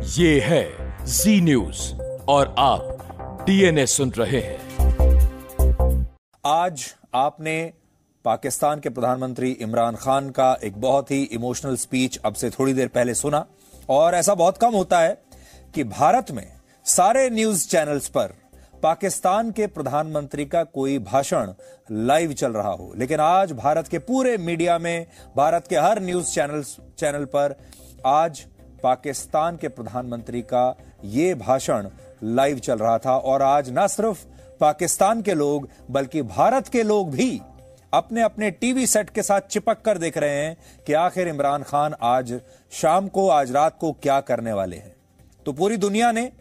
ये है जी न्यूज़ और आप डीएनए सुन रहे हैं। आज आपने पाकिस्तान के प्रधानमंत्री इमरान खान का एक बहुत ही इमोशनल स्पीच अब से थोड़ी देर पहले सुना और ऐसा बहुत कम होता है कि भारत में सारे न्यूज़ चैनल्स पर पाकिस्तान के प्रधानमंत्री का कोई भाषण लाइव चल रहा हो। लेकिन आज भारत के पूरे मीडिया में, भारत के हर न्यूज़ चैनल चैनल पर आज पाकिस्तान के प्रधानमंत्री का ये भाषण लाइव चल रहा था। और आज न सिर्फ़ पाकिस्तान के लोग, बल्कि भारत के लोग भी अपने अपने टीवी सेट के साथ चिपक कर देख रहे हैं कि आखिर इमरान खान आज शाम को, आज रात को क्या करने वाले हैं। तो पूरी दुनिया ने,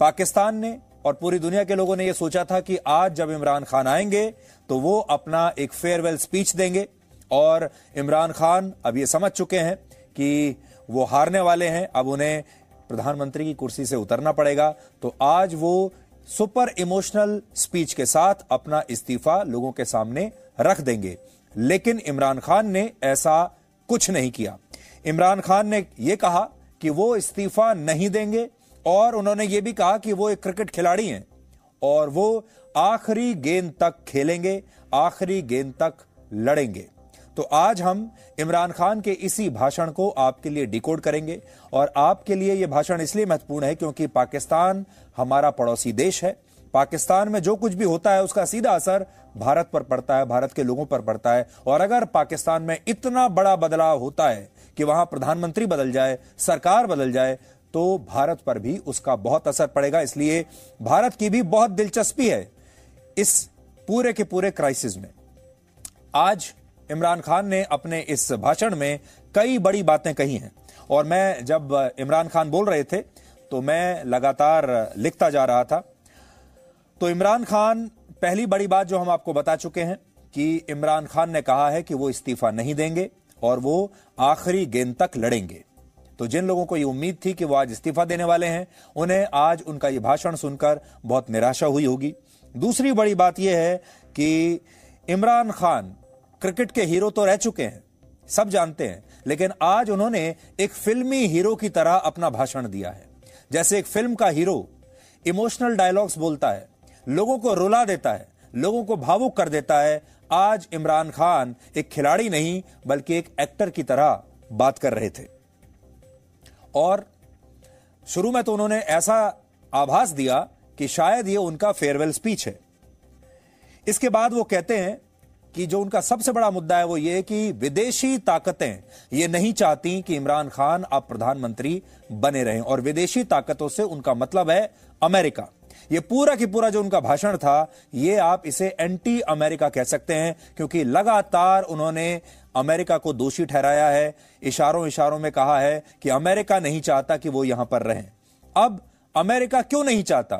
पाकिस्तान ने और पूरी दुनिया के लोगों ने यह सोचा था कि आज जब इमरान खान आएँगे तो वो अपना एक फेयरवेल स्पीच देंगे। और इमरान खान अब ये समझ चुके हैं कि वो हारने वाले हैं, अब उन्हें प्रधानमंत्री की कुर्सी से उतरना पड़ेगा। तो आज वो सुपर इमोशनल स्पीच के साथ अपना इस्तीफा लोगों के सामने रख देंगे। लेकिन इमरान खान ने ऐसा कुछ नहीं किया। इमरान खान ने यह कहा कि वो इस्तीफा नहीं देंगे और उन्होंने ये भी कहा कि वो एक क्रिकेट खिलाड़ी हैं और वो आखिरी गेंद तक खेलेंगे, आखिरी गेंद तक लड़ेंगे। तो आज हम इमरान खान के इसी भाषण को आपके लिए डिकोड करेंगे और आपके लिए यह भाषण इसलिए महत्वपूर्ण है क्योंकि पाकिस्तान हमारा पड़ोसी देश है। पाकिस्तान में जो कुछ भी होता है, उसका सीधा असर भारत पर पड़ता है, भारत के लोगों पर पड़ता है। और अगर पाकिस्तान में इतना बड़ा बदलाव होता है कि वहाँ प्रधानमंत्री बदल जाए, सरकार बदल जाए तो भारत पर भी उसका बहुत असर पड़ेगा। इसलिए भारत की भी बहुत दिलचस्पी है इस पूरे के पूरे क्राइसिस में। आज इमरान खान ने अपने इस भाषण में कई बड़ी बातें कही हैं। और मैं जब इमरान खान बोल रहे थे तो मैं लगातार लिखता जा रहा था। तो इमरान खान, पहली बड़ी बात जो हम आपको बता चुके हैं कि इमरान खान ने कहा है कि वो इस्तीफा नहीं देंगे और वो आखिरी गेंद तक लड़ेंगे। तो जिन लोगों को ये उम्मीद थी कि वो आज इस्तीफा देने वाले हैं, उन्हें आज उनका ये भाषण सुनकर बहुत निराशा हुई होगी। दूसरी बड़ी बात यह है कि इमरान खान क्रिकेट के हीरो तो रह चुके हैं, सब जानते हैं, लेकिन आज उन्होंने एक फिल्मी हीरो की तरह अपना भाषण दिया है। जैसे एक फ़िल्म का हीरो इमोशनल डायलॉग्स बोलता है, लोगों को रुला देता है, लोगों को भावुक कर देता है। आज इमरान खान एक खिलाड़ी नहीं, बल्कि एक एक्टर की तरह बात कर रहे थे। और शुरू में तो उन्होंने ऐसा आभास दिया कि शायद ये उनका फेयरवेल स्पीच है। इसके बाद वो कहते हैं कि जो उनका सबसे बड़ा मुद्दा है वो ये कि विदेशी ताकतें ये नहीं चाहती कि इमरान खान अब प्रधानमंत्री बने रहें। और विदेशी ताकतों से उनका मतलब है अमेरिका। ये पूरा की पूरा जो उनका भाषण था, ये आप इसे एंटी अमेरिका कह सकते हैं, क्योंकि लगातार उन्होंने अमेरिका को दोषी ठहराया है। इशारों इशारों में कहा है कि अमेरिका नहीं चाहता कि वो यहाँ पर रहें। अब अमेरिका क्यों नहीं चाहता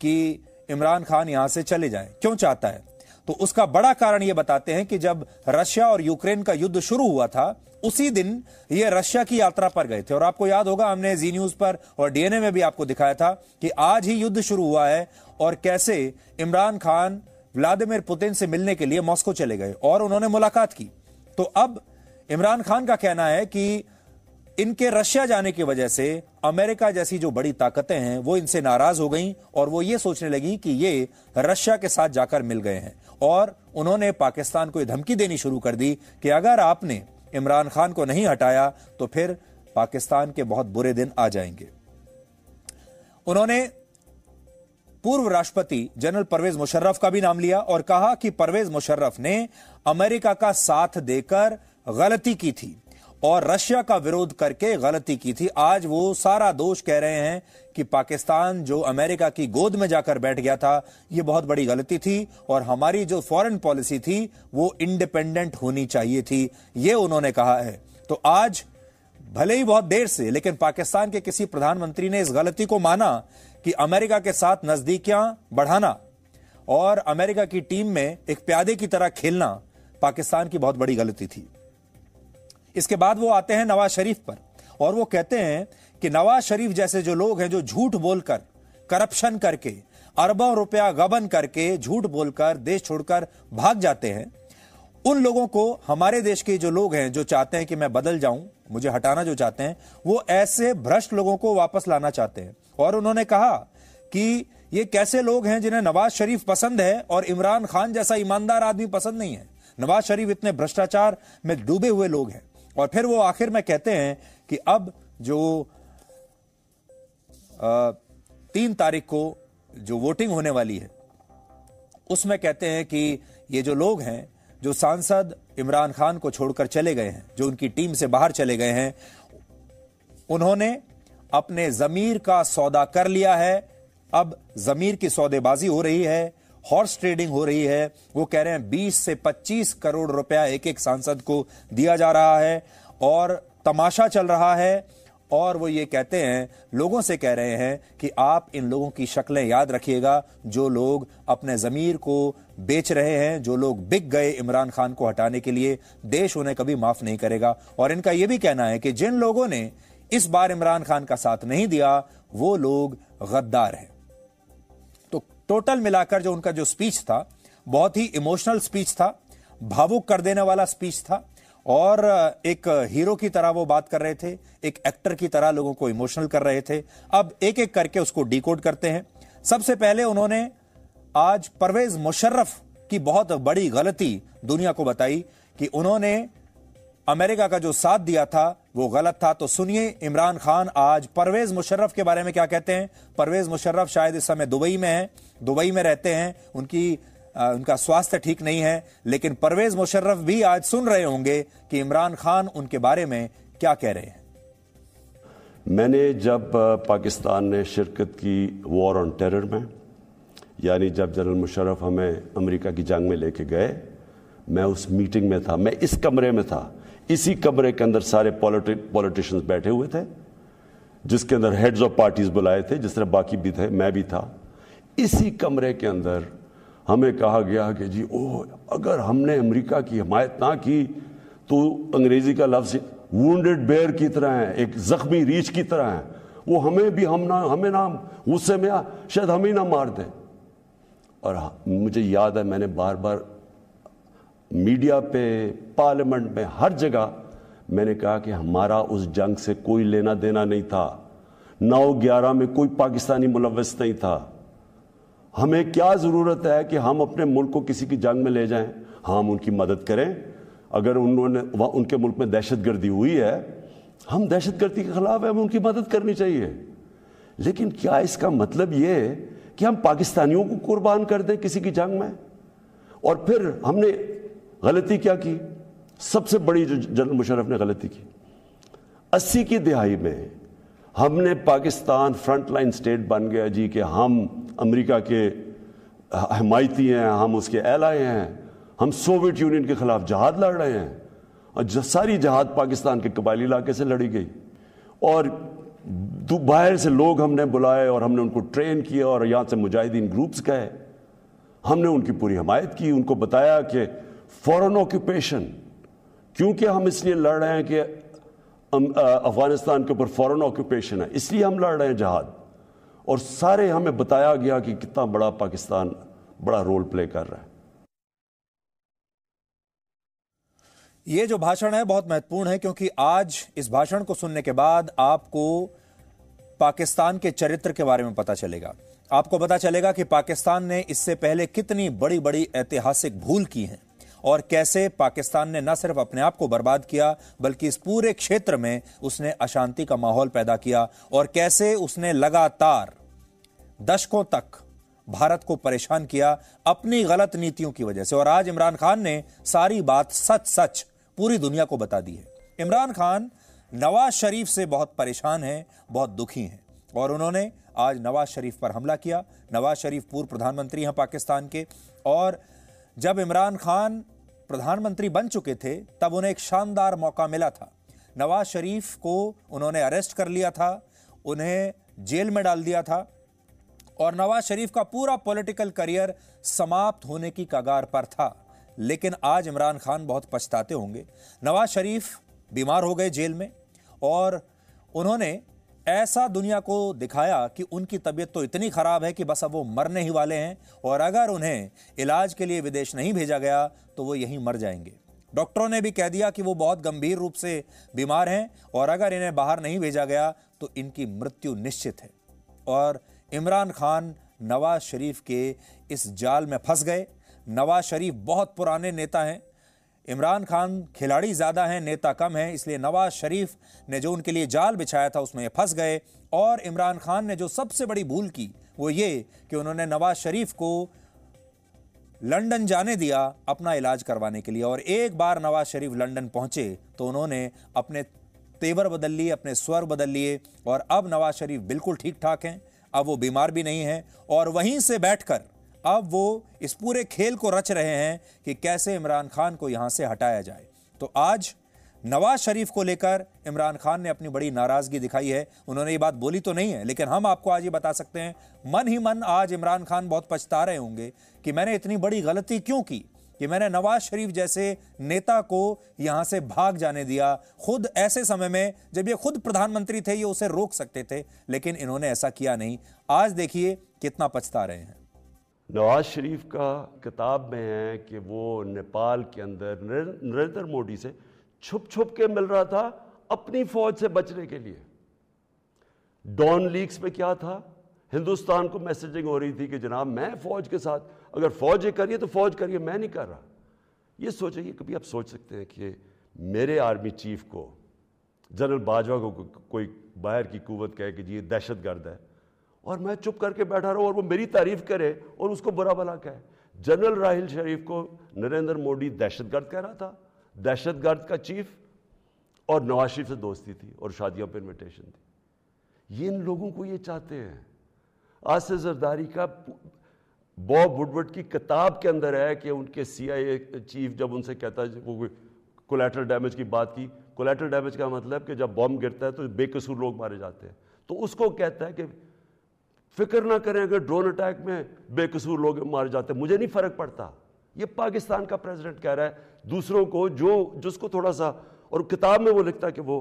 कि इमरान खान यहाँ से चले जाएँ? क्यों चाहता है? तो उसका बड़ा कारण यह बताते हैं कि जब रशिया और यूक्रेन का युद्ध शुरू हुआ था, उसी दिन ये रशिया की यात्रा पर गए थे। और आपको याद होगा, हमने जी न्यूज़ पर और डीएनए में भी आपको दिखाया था कि आज ही युद्ध शुरू हुआ है और कैसे इमरान खान, व्लादिमीर पुतिन से मिलने के लिए मॉस्को चले गए और उन्होंने मुलाकात की। तो अब इमरान खान का कहना है कि इनके रशिया जाने की वजह से अमेरिका जैसी जो बड़ी ताकतें हैं, वो इनसे नाराज़ हो गई और वो ये सोचने लगी कि ये रशिया के साथ जाकर मिल गए हैं। और उन्होंने पाकिस्तान को धमकी देनी शुरू कर दी कि अगर आपने इमरान खान को नहीं हटाया तो फिर पाकिस्तान के बहुत बुरे दिन आ जाएँगे। उन्होंने पूर्व राष्ट्रपति जनरल परवेज मुशर्रफ का भी नाम लिया और कहा कि परवेज मुशर्रफ ने अमेरिका का साथ देकर गलती की थी। और रशिया का विरोध करके गलती की थी। आज वो सारा दोष कह रहे हैं कि पाकिस्तान जो अमेरिका की गोद में जाकर बैठ गया था, ये बहुत बड़ी गलती थी और हमारी जो फॉरेन पॉलिसी थी, वो इंडिपेंडेंट होनी चाहिए थी, ये उन्होंने कहा है। तो आज भले ही बहुत देर से, लेकिन पाकिस्तान के किसी प्रधानमंत्री ने इस गलती को माना कि अमेरिका के साथ नजदीकियाँ बढ़ाना और अमेरिका की टीम में एक प्यादे की तरह खेलना पाकिस्तान की बहुत बड़ी गलती थी। इसके बाद वो आते हैं नवाज़ शरीफ पर, और वो कहते हैं कि नवाज़ शरीफ जैसे जो लोग हैं जो झूठ बोलकर, करप्शन करके, अरबों रुपया गबन करके झूठ बोलकर, देश छोड़कर भाग जाते हैं, उन लोगों को हमारे देश के जो लोग हैं जो चाहते हैं कि मैं बदल जाऊँ, मुझे हटाना जो चाहते हैं, वो ऐसे भ्रष्ट लोगों को वापस लाना चाहते हैं। और उन्होंने कहा कि ये कैसे लोग हैं जिन्हें नवाज़ शरीफ पसंद है और इमरान खान जैसा ईमानदार आदमी पसंद नहीं है? नवाज़ शरीफ इतने भ्रष्टाचार में डूबे हुए लोग हैं। और फिर वो आखिर में कहते हैं कि अब जो तीन तारीख को जो वोटिंग होने वाली है, उसमें कहते हैं कि ये जो लोग हैं, जो सांसद इमरान खान को छोड़कर चले गए हैं, जो उनकी टीम से बाहर चले गए हैं, उन्होंने अपने जमीर का सौदा कर लिया है। अब जमीर की सौदेबाजी हो रही है हॉर्स ट्रेडिंग हो रही है। वो कह रहे हैं 20 से 25 करोड़ रुपया एक एक सांसद को दिया जा रहा है और तमाशा चल रहा है और वो ये कहते हैं, लोगों से कह रहे हैं कि आप इन लोगों की शक्लें याद रखिएगा, जो लोग अपने जमीर को बेच रहे हैं, जो लोग बिक गए इमरान खान को हटाने के लिए, देश उन्हें कभी माफ़ नहीं करेगा। और इनका यह भी कहना है कि जिन लोगों ने इस बार इमरान खान का साथ नहीं दिया, वो लोग गद्दार हैं। टोटल मिलाकर जो उनका जो स्पीच था, बहुत ही इमोशनल स्पीच था, भावुक कर देने वाला स्पीच था, और एक हीरो की तरह वो बात कर रहे थे, एक एक्टर की तरह लोगों को इमोशनल कर रहे थे। अब एक एक करके उसको डिकोड करते हैं। सबसे पहले उन्होंने आज परवेज मुशर्रफ की बहुत बड़ी गलती दुनिया को बताई कि उन्होंने अमेरिका का जो साथ दिया था वो गलत था। तो सुनिए इमरान खान आज परवेज मुशर्रफ के बारे में क्या कहते हैं। परवेज मुशर्रफ शायद इस समय दुबई में है दुबई में रहते हैं। उनकी आ, उनका स्वास्थ्य ठीक नहीं है लेकिन परवेज मुशर्रफ भी आज सुन रहे होंगे कि इमरान खान उनके बारे में क्या कह रहे हैं। मैंने जब पाकिस्तान ने शिरकत की वॉर ऑन टेरर में यानी जब जनरल मुशर्रफ हमें अमेरिका की जंग में लेके गए मैं उस मीटिंग में था मैं इस कमरे में था इसी कमरे के अंदर सारे पॉलिटिशियंस बैठे हुए थे, जिसके अंदर हेड्स ऑफ़ पार्टीज़ बुलाए थे, जिस तरह बाकी भी थे, मैं भी था। इसी कमरे के अंदर हमें कहा गया कि जी ओ अगर हमने अमेरिका की हिमायत ना की तो अंग्रेज़ी का लफ्ज वुंडेड बेयर की तरह है, एक जख्मी रीछ की तरह है। वो हमें भी, हम ना, हमें ना, गुस्से में शायद हम ना मार दें। और मुझे याद है, मैंने बार बार मीडिया पे, पार्लियामेंट में, हर जगह मैंने कहा कि हमारा उस जंग से कोई लेना देना नहीं था। नौ ग्यारह में कोई पाकिस्तानी मुलवस नहीं था। हमें क्या ज़रूरत है कि हम अपने मुल्क को किसी की जंग में ले जाएँ? हम उनकी मदद करें। अगर उन्होंने उनके मुल्क में दहशत गर्दी हुई है, हम दहशत गर्दी के खिलाफ है, हमें उनकी मदद करनी चाहिए। लेकिन क्या इसका मतलब है कि हम पाकिस्तानियों को कुर्बान कर दें किसी की जंग में? और फिर हमने गलती क्या की? सबसे बड़ी जो जनरल मुशरफ ने गलती की। अस्सी की दिहाई में हमने पाकिस्तान फ्रंट लाइन स्टेट बन गया जी कि हम अमेरिका के हमायती हैं, हम उसके एलाए हैं, हम सोवियत यूनियन के खिलाफ जहाद लड़ रहे हैं और सारी जहाद पाकिस्तान के कबायली इलाके से लड़ी गई। और बाहर से लोग हमने बुलाए और हमने उनको ट्रेन किया और यहाँ से मुजाहिदीन ग्रुप्स गए। हमने उनकी पूरी हमायत की, उनको बताया कि फॉरेन ऑक्यूपेशन। क्योंकि हम इसलिए लड़ रहे हैं कि अफ़गानिस्तान के ऊपर फॉरेन ऑक्यूपेशन है, इसलिए हम लड़ रहे हैं जहाद। और सारे हमें बताया गया कि कितना बड़ा पाकिस्तान बड़ा रोल प्ले कर रहा है। ये जो भाषण है बहुत महत्वपूर्ण है, क्योंकि आज इस भाषण को सुनने के बाद आपको पाकिस्तान के चरित्र के बारे में पता चलेगा। आपको पता चलेगा कि पाकिस्तान ने इससे पहले कितनी बड़ी बड़ी ऐतिहासिक भूल की है। और कैसे पाकिस्तान ने न सिर्फ़ अपने आप को बर्बाद किया, बल्कि इस पूरे क्षेत्र में उसने अशांति का माहौल पैदा किया और कैसे उसने लगातार दशकों तक भारत को परेशान किया अपनी गलत नीतियों की वजह से। और आज इमरान खान ने सारी बात सच सच पूरी दुनिया को बता दी है। इमरान खान नवाज़ शरीफ से बहुत परेशान हैं, बहुत दुखी हैं। और उन्होंने आज नवाज़ शरीफ पर हमला किया। नवाज़ शरीफ पूर्व प्रधानमंत्री हैं पाकिस्तान के और जब इमरान खान प्रधानमंत्री बन चुके थे, तब उन्हें एक शानदार मौका मिला था। नवाज़ शरीफ को उन्होंने अरेस्ट कर लिया था, उन्हें जेल में डाल दिया था और नवाज़ शरीफ का पूरा पॉलिटिकल करियर समाप्त होने की कगार पर था। लेकिन आज इमरान खान बहुत पछताते होंगे। नवाज़ शरीफ बीमार हो गए जेल में और उन्होंने ऐसा दुनिया को दिखाया कि उनकी तबीयत तो इतनी खराब है कि बस अब वो मरने ही वाले हैं और अगर उन्हें इलाज के लिए विदेश नहीं भेजा गया तो वो यहीं मर जाएँगे। डॉक्टरों ने भी कह दिया कि वो बहुत गंभीर रूप से बीमार हैं और अगर इन्हें बाहर नहीं भेजा गया तो इनकी मृत्यु निश्चित है। और इमरान खान नवाज़ शरीफ के इस जाल में फंस गए। नवाज़ शरीफ बहुत पुराने नेता हैं। इमरान खान खिलाड़ी ज़्यादा हैं, नेता कम हैं, इसलिए नवाज़ शरीफ ने जो उनके लिए जाल बिछाया था उसमें फंस गए। और इमरान खान ने जो सबसे बड़ी भूल की वो ये कि उन्होंने नवाज़ शरीफ को लंदन जाने दिया अपना इलाज करवाने के लिए। और एक बार नवाज़ शरीफ लंदन पहुँचे तो उन्होंने अपने तेवर बदल लिए, अपने स्वर बदल लिए और अब नवाज़ शरीफ बिल्कुल ठीक ठाक हैं, अब वो बीमार भी नहीं हैं और वहीं से बैठकर अब वो इस पूरे खेल को रच रहे हैं कि कैसे इमरान खान को यहाँ से हटाया जाए। तो आज नवाज़ शरीफ को लेकर इमरान खान ने अपनी बड़ी नाराज़गी दिखाई है। उन्होंने ये बात बोली तो नहीं है, लेकिन हम आपको आज ये बता सकते हैं, मन ही मन आज इमरान खान बहुत पछता रहे होंगे कि मैंने इतनी बड़ी गलती क्यों की? कि मैंने नवाज़ शरीफ जैसे नेता को यहाँ से भाग जाने दिया, खुद ऐसे समय में जब ये खुद प्रधानमंत्री थे, ये उसे रोक सकते थे, लेकिन इन्होंने ऐसा किया नहीं। आज देखिए कितना पछता रहे हैं। नवाज़ शरीफ का किताब में है कि वो नेपाल के अंदर नरेंद्र मोदी से छुप छुप के मिल रहा था अपनी फौज से बचने के लिए। डॉन लीक्स में क्या था? हिंदुस्तान को मैसेजिंग हो रही थी कि जनाब मैं फौज के साथ, अगर फौज ये करिए तो फौज करिए, मैं नहीं कर रहा। ये सोचिए कभी आप सोच सकते हैं कि मेरे आर्मी चीफ को, जनरल बाजवा को कोई बाहर की कुवत कहे कि जी ये दहशत गर्द है। और मैं चुप करके बैठा रहा और वो मेरी तारीफ़ करे और उसको बुरा भला कहे। जनरल राहिल शरीफ को नरेंद्र मोदी दहशतगर्द कह रहा था। दहशतगर्द का चीफ और नवाज़ शरीफ से दोस्ती थी और शादियों पर इन्विटेशन थी। ये इन लोगों को ये चाहते हैं। आसिफ जरदारी का बॉब वुडवर्ड की किताब के अंदर है कि उनके सीआईए चीफ जब उनसे कहता है, वो कोलेट्रल डैमेज की बात की। कोलेट्रल डैमेज का मतलब कि जब बॉम्ब गिरता है तो बेकसूर लोग मारे जाते हैं। तो उसको कहता है कि फ़िक्र ना करें अगर ड्रोन अटैक में बेकसूर लोग मारे जाते मुझे नहीं फ़र्क पड़ता। ये पाकिस्तान का प्रेसिडेंट कह रहा है, दूसरों को जो, जिसको थोड़ा सा, और किताब में वो लिखता है कि वो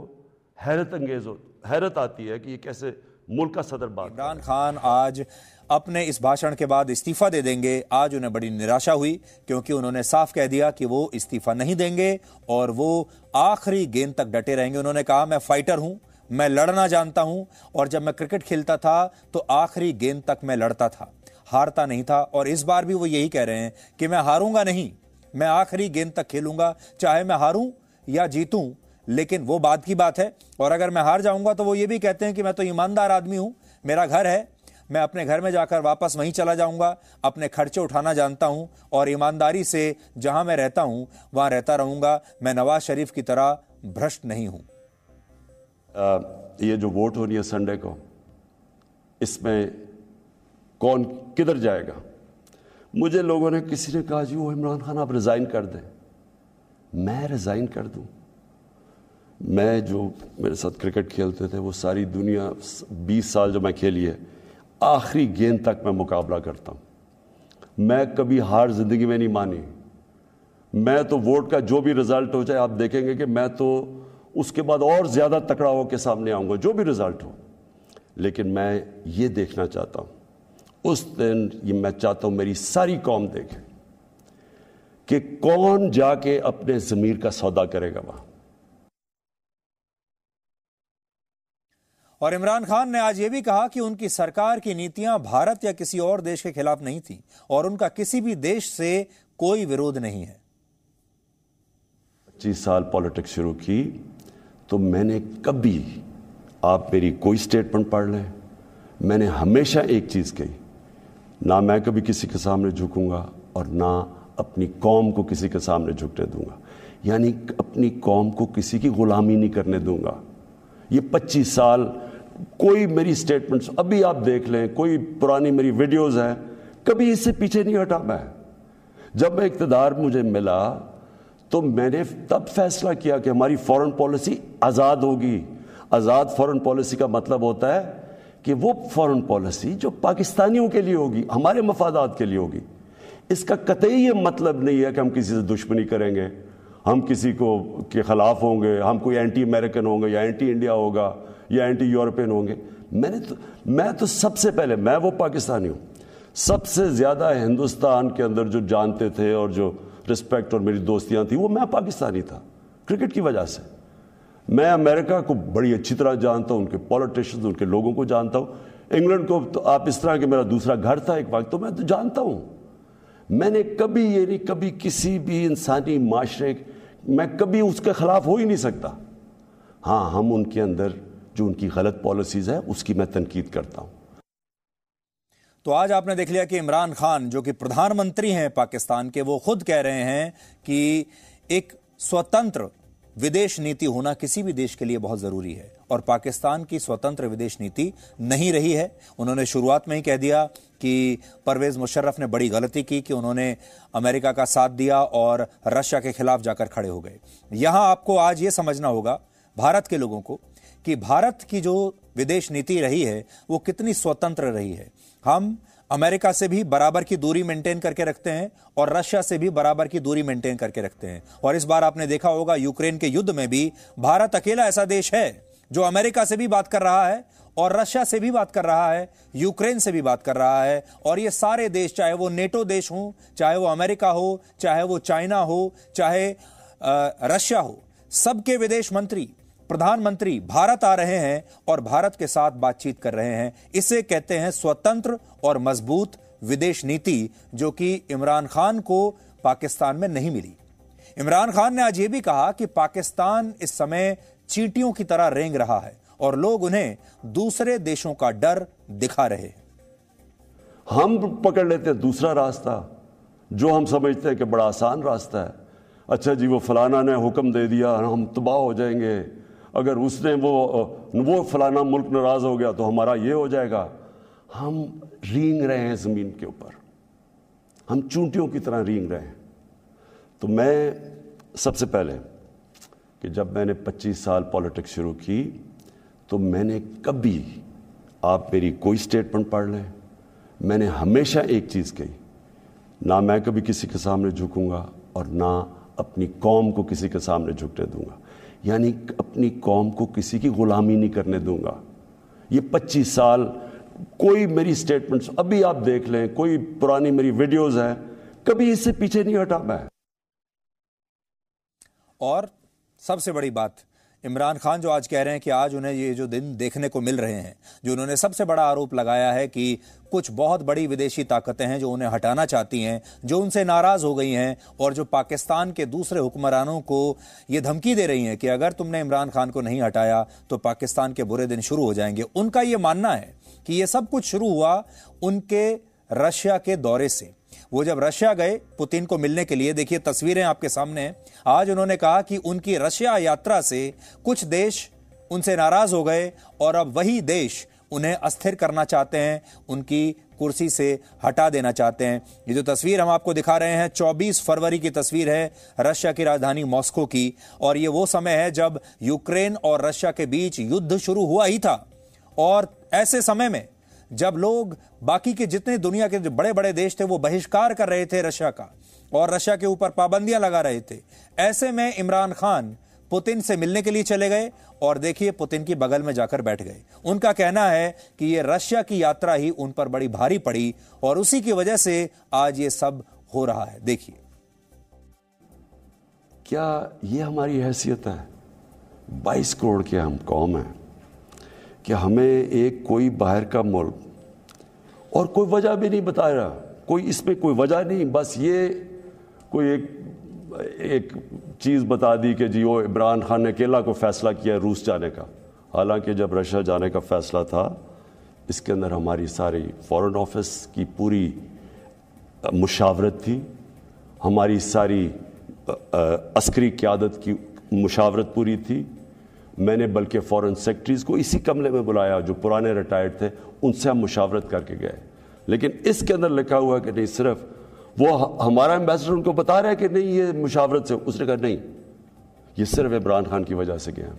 हैरत अंगेज हो, हैरत आती है कि ये कैसे मुल्क का सदर बात इमरान खान आज अपने इस भाषण के बाद इस्तीफा दे देंगे। आज उन्हें बड़ी निराशा हुई, क्योंकि उन्होंने साफ़ कह दिया कि वो इस्तीफा नहीं देंगे और वो आखिरी गेंद तक डटे रहेंगे। उन्होंने कहा, मैं फाइटर हूँ मैं लड़ना जानता हूँ, और जब मैं क्रिकेट खेलता था तो आखिरी गेंद तक मैं लड़ता था। हारता नहीं था, और इस बार भी वो यही कह रहे हैं कि मैं हारूँगा नहीं। मैं आखिरी गेंद तक खेलूँगा, चाहे मैं हारूं या जीतूं, लेकिन वो बात की बात है। और अगर मैं हार जाऊँगा तो वो ये भी कहते हैं कि मैं तो ईमानदार आदमी हूँ, मेरा घर है। मैं अपने घर में जाकर वापस वहीं चला जाऊँगा, अपने खर्चे उठाना जानता हूँ, और ईमानदारी से जहाँ मैं रहता हूँ, वहाँ रहता रहूँगा। मैं नवाज़ शरीफ की तरह भ्रष्ट नहीं हूँ। ये जो वोट हो रही है संडे को, इसमें कौन किधर जाएगा? मुझे लोगों ने किसी ने कहा, जी, वो इमरान खान, आप रिजाइन कर दें। मैं रिजाइन कर दूँ? मैं जो मेरे साथ क्रिकेट खेलते थे, वो सारी दुनिया 20 साल जो मैं खेली है, आखिरी गेंद तक मैं मुकाबला करता हूँ। मैं कभी हार ज़िंदगी में नहीं मानी। मैं तो वोट का जो भी रिज़ल्ट हो जाए, आप देखेंगे कि मैं तो उसके बाद और ज़्यादा तकड़ा होकर सामने आऊँगा जो भी रिज़ल्ट हो। लेकिन मैं ये देखना चाहता हूँ उस दिन ये मैं चाहता हूँ मेरी सारी कौम देखे कि कौन जाके अपने ज़मीर का सौदा करेगा वहाँ। और इमरान खान ने आज यह भी कहा कि उनकी सरकार की नीतियाँ भारत या किसी और देश के खिलाफ नहीं थी और उनका किसी भी देश से कोई विरोध नहीं है। पच्चीस साल पॉलिटिक्स शुरू की तो मैंने कभी आप मेरी कोई स्टेटमेंट पढ़ लें। मैंने हमेशा एक चीज़ कही, ना मैं कभी किसी के सामने झुकूँगा और ना अपनी कौम को किसी के सामने झुकने दूँगा। यानी अपनी कौम को किसी की गुलामी नहीं करने दूँगा। ये 25 साल कोई मेरी स्टेटमेंट्स अभी आप देख लें, कोई पुरानी मेरी वीडियोस हैं, कभी इससे पीछे नहीं हटा मैं। जब मैं इकतदार मुझे मिला तो मैंने तब फैसला किया कि हमारी फॉरेन पॉलिसी आज़ाद होगी। आज़ाद फॉरेन पॉलिसी का मतलब होता है कि वो फॉरेन पॉलिसी जो पाकिस्तानियों के लिए होगी, हमारे मफादात के लिए होगी। इसका कतई ये मतलब नहीं है कि हम किसी से दुश्मनी करेंगे। हम किसी को, के खिलाफ होंगे, हम कोई एंटी अमेरिकन होंगे या एंटी इंडिया होगा या एंटी यूरोपियन होंगे। मैंने तो मैं तो सबसे पहले, मैं वो पाकिस्तानी हूँ। सबसे ज़्यादा हिंदुस्तान के अंदर जो जानते थे और जो रिस्पेक्ट और मेरी दोस्तियाँ थी, वो मैं पाकिस्तानी था, क्रिकेट की वजह से। मैं अमेरिका को बड़ी अच्छी तरह जानता हूँ, उनके पॉलिटिशियंस, उनके लोगों को जानता हूँ। इंग्लैंड को तो आप इस तरह के मेरा दूसरा घर था एक वक्त तो मैं तो जानता हूँ। मैंने कभी ये नहीं, कभी किसी भी इंसानी माशरे, मैं कभी उसके खिलाफ हो ही नहीं सकता। हाँ हम उनके अंदर जो उनकी गलत पॉलिसीज़ है, उसकी मैं तनकीद करता हूँ। तो आज आपने देख लिया कि इमरान खान, जो कि प्रधानमंत्री हैं पाकिस्तान के, वो खुद कह रहे हैं कि एक स्वतंत्र विदेश नीति होना किसी भी देश के लिए बहुत ज़रूरी है। और पाकिस्तान की स्वतंत्र विदेश नीति नहीं रही है। उन्होंने शुरुआत में ही कह दिया कि परवेज मुशर्रफ ने बड़ी गलती की कि उन्होंने अमेरिका का साथ दिया और रशिया के खिलाफ जाकर खड़े हो गए। यहाँ आपको आज ये समझना होगा, भारत के लोगों को कि भारत की जो विदेश नीति रही है, वो कितनी स्वतंत्र रही है। हम अमेरिका से भी बराबर की दूरी मेंटेन करके रखते हैं और रशिया से भी बराबर की दूरी मेंटेन करके रखते हैं। और इस बार आपने देखा होगा, यूक्रेन के युद्ध में भी भारत अकेला ऐसा देश है जो अमेरिका से भी बात कर रहा है और रशिया से भी बात कर रहा है, यूक्रेन से भी बात कर रहा है और ये सारे देश, चाहे वो नेटो देश हो, चाहे वो अमेरिका हो, चाहे वो चाइना हो, चाहे रशिया हो, सबके विदेश मंत्री प्रधानमंत्री भारत आ रहे हैं और भारत के साथ बातचीत कर रहे हैं। इसे कहते हैं स्वतंत्र और मज़बूत विदेश नीति, जो कि इमरान खान को पाकिस्तान में नहीं मिली। इमरान खान ने आज यह भी कहा कि पाकिस्तान इस समय चींटियों की तरह रेंग रहा है और लोग उन्हें दूसरे देशों का डर दिखा रहे हैं। हम पकड़ लेते हैं दूसरा रास्ता, जो हम समझते हैं कि बड़ा आसान रास्ता है। अच्छा जी, वो फलाना ने हुक्म दे दिया, हम तबाह हो जाएँगे। अगर उसने वो वो फलाना मुल्क नाराज़ हो गया तो हमारा ये हो जाएगा। हम रींग रहे हैं ज़मीन के ऊपर। हम चूंटियों की तरह रींग रहे हैं। तो मैं सबसे पहले कि जब मैंने 25 साल पॉलिटिक्स शुरू की तो मैंने कभी आप मेरी कोई स्टेटमेंट पढ़ लें। मैंने हमेशा एक चीज़ कही, ना मैं कभी किसी के सामने झुकूँगा और ना अपनी कौम को किसी के सामने झुकने दूँगा। यानी अपनी कौम को किसी की गुलामी नहीं करने दूँगा। ये 25 साल, कोई मेरी स्टेटमेंट्स अभी आप देख लें, कोई पुरानी मेरी वीडियोस हैं, कभी इससे पीछे नहीं हटा मैं। और सबसे बड़ी बात इमरान खान जो आज कह रहे हैं कि आज उन्हें ये जो दिन देखने को मिल रहे हैं, जो उन्होंने सबसे बड़ा आरोप लगाया है कि कुछ बहुत बड़ी विदेशी ताकतें हैं जो उन्हें हटाना चाहती हैं, जो उनसे नाराज़ हो गई हैं और जो पाकिस्तान के दूसरे हुक्मरानों को ये धमकी दे रही हैं कि अगर तुमने इमरान खान को नहीं हटाया तो पाकिस्तान के बुरे दिन शुरू हो जाएँगे। उनका ये मानना है कि ये सब कुछ शुरू हुआ उनके रशिया के दौरे से। वो जब रशिया गए पुतिन को मिलने के लिए, देखिए तस्वीरें आपके सामने आज उन्होंने कहा कि उनकी रशिया यात्रा से कुछ देश उनसे नाराज़ हो गए और अब वही देश उन्हें अस्थिर करना चाहते हैं, उनकी कुर्सी से हटा देना चाहते हैं। ये जो तस्वीर हम आपको दिखा रहे हैं 24 फरवरी की तस्वीर है रशिया की राजधानी मॉस्को की। और ये वो समय है जब यूक्रेन और रशिया के बीच युद्ध शुरू हुआ ही था। और ऐसे समय में जब लोग बाकी के जितने दुनिया के जो बड़े बड़े देश थे, वो बहिष्कार कर रहे थे रशिया का और रशिया के ऊपर पाबंदियाँ लगा रहे थे। ऐसे में इमरान खान पुतिन से मिलने के लिए चले गए और देखिए पुतिन की बगल में जाकर बैठ गए। उनका कहना है कि ये रशिया की यात्रा ही उन पर बड़ी भारी पड़ी और उसी की वजह से आज ये सब हो रहा है। देखिए। क्या ये हमारी हैसियत है? 22 करोड़ के हम कौम हैं। कि हमें एक कोई बाहर का मुल्क और कोई वजह भी नहीं बता रहा। कोई इसमें कोई वजह नहीं, बस ये कोई एक एक चीज़ बता दी कि जी वो इमरान खान ने अकेला को फैसला किया रूस जाने का। हालाँकि जब रशिया जाने का फैसला था, इसके अंदर हमारी सारी फॉरेन ऑफ़िस की पूरी मुशावरत थी। हमारी सारी अस्करी क्यादत की मुशावरत पूरी थी। मैंने बल्कि फॉरेन सेक्रेटरीज को इसी कमरे में बुलाया जो पुराने रिटायर्ड थे, उनसे हम मुशावरत करके गए। लेकिन इसके अंदर लिखा हुआ कि नहीं, सिर्फ़ वो हमारा एम्बेसडर उनको बता रहा है कि नहीं, ये मुशावरत से। उसने कहा, नहीं, ये सिर्फ़ इमरान खान की वजह से गया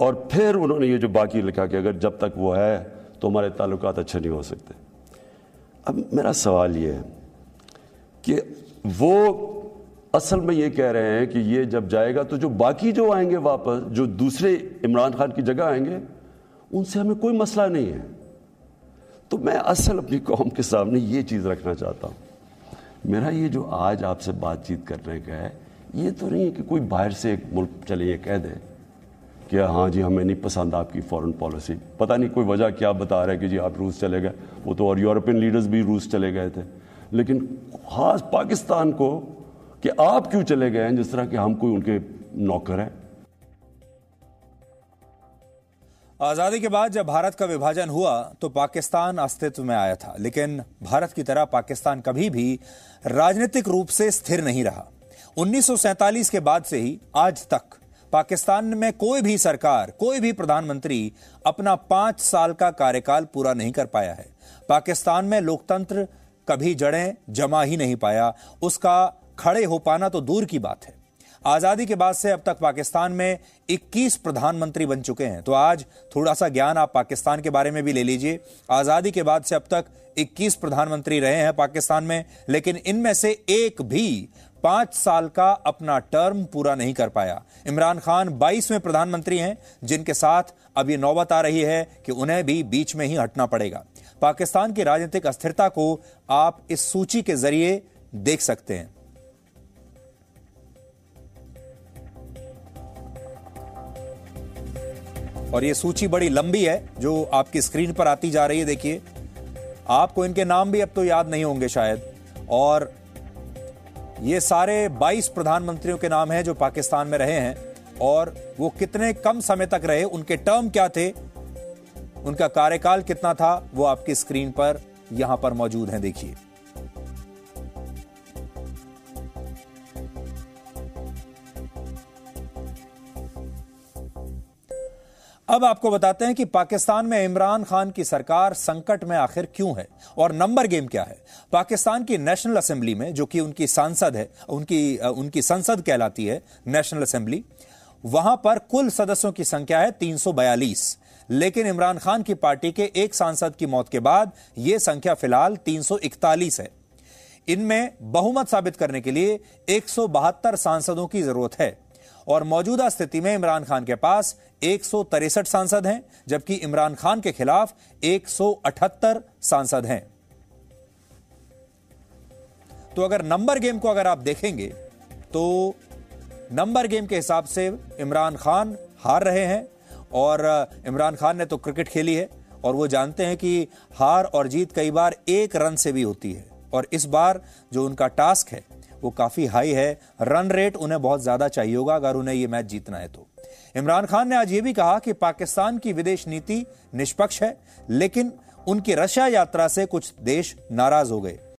और फिर उन्होंने ये जो बाकी लिखा कि अगर जब तक वो है तो हमारे ताल्लुक अच्छे नहीं हो सकते। अब मेरा सवाल ये है कि वो असल में ये कह रहे हैं कि ये जब जाएगा तो जो बाकी जो आएँगे वापस, जो दूसरे इमरान खान की जगह आएँगे, उनसे हमें कोई मसला नहीं है। तो मैं असल अपनी कौम के सामने ये चीज़ रखना चाहता हूँ। मेरा ये जो आज आपसे बातचीत करने का है ये तो नहीं है कि कोई बाहर से एक मुल्क चले ये कह दे कि हाँ जी, हमें नहीं पसंद आपकी फॉरेन पॉलिसी पता नहीं कोई वजह क्या बता रहा है कि जी आप रूस चले गए। वो तो और यूरोपियन लीडर्स भी रूस चले गए थे। लेकिन खास पाकिस्तान को कि आप क्यों चले गए हैं जिस तरह कि हम कोई उनके नौकर हैं? आज़ादी के बाद जब भारत का विभाजन हुआ तो पाकिस्तान अस्तित्व में आया था। लेकिन भारत की तरह पाकिस्तान कभी भी राजनीतिक रूप से स्थिर नहीं रहा। 1947 के बाद से ही आज तक पाकिस्तान में कोई भी सरकार, कोई भी प्रधानमंत्री अपना पाँच साल का कार्यकाल पूरा नहीं कर पाया है। पाकिस्तान में लोकतंत्र कभी जड़ें जमा ही नहीं पाया। उसका खड़े हो पाना तो दूर की बात है। आज़ादी के बाद से अब तक पाकिस्तान में 21 प्रधानमंत्री बन चुके हैं। तो आज थोड़ा सा ज्ञान आप पाकिस्तान के बारे में भी ले लीजिए। आज़ादी के बाद से अब तक 21 प्रधानमंत्री रहे हैं पाकिस्तान में, लेकिन इनमें से एक भी पाँच साल का अपना टर्म पूरा नहीं कर पाया। इमरान खान बाईसवें प्रधानमंत्री हैं, जिनके साथ अब ये नौबत आ रही है कि उन्हें भी बीच में ही हटना पड़ेगा। पाकिस्तान की राजनीतिक अस्थिरता को आप इस सूची के ज़रिए देख सकते हैं। और ये सूची बड़ी लंबी है, जो आपकी स्क्रीन पर आती जा रही है, देखिए। आपको इनके नाम भी अब तो याद नहीं होंगे शायद। और ये सारे 22 प्रधानमंत्रियों के नाम हैं, जो पाकिस्तान में रहे हैं। और वो कितने कम समय तक रहे, उनके टर्म क्या थे, उनका कार्यकाल कितना था, वो आपकी स्क्रीन पर यहाँ पर मौजूद है, देखिए। अब आपको बताते हैं कि पाकिस्तान में इमरान खान की सरकार संकट में आखिर क्यों है और नंबर गेम क्या है? पाकिस्तान की नेशनल असेंबली में, जो कि उनकी सांसद है, उनकी उनकी संसद कहलाती है नेशनल असेंबली, वहाँ पर कुल सदस्यों की संख्या है 342 लेकिन इमरान खान की पार्टी के एक सांसद की मौत के बाद यह संख्या फ़िलहाल 341 है। इनमें बहुमत साबित करने के लिए एक सौ बहत्तर सांसदों की ज़रूरत है। और मौजूदा स्थिति में इमरान खान के पास एक सांसद हैं, जबकि इमरान खान के खिलाफ 178 सांसद हैं। तो अगर नंबर गेम को अगर आप देखेंगे तो नंबर गेम के हिसाब से इमरान खान हार रहे हैं, और इमरान खान ने तो क्रिकेट खेली है, और वो जानते हैं कि हार और जीत कई बार एक रन से भी होती है, और इस बार जो उनका टास्क है वो काफ़ी हाई है। रन रेट उन्हें बहुत ज़्यादा चाहिए होगा, अगर उन्हें यह मैच जीतना है तो। इमरान खान ने आज यह भी कहा कि पाकिस्तान की विदेश नीति निष्पक्ष है, लेकिन उनकी रशिया यात्रा से कुछ देश नाराज़ हो गए।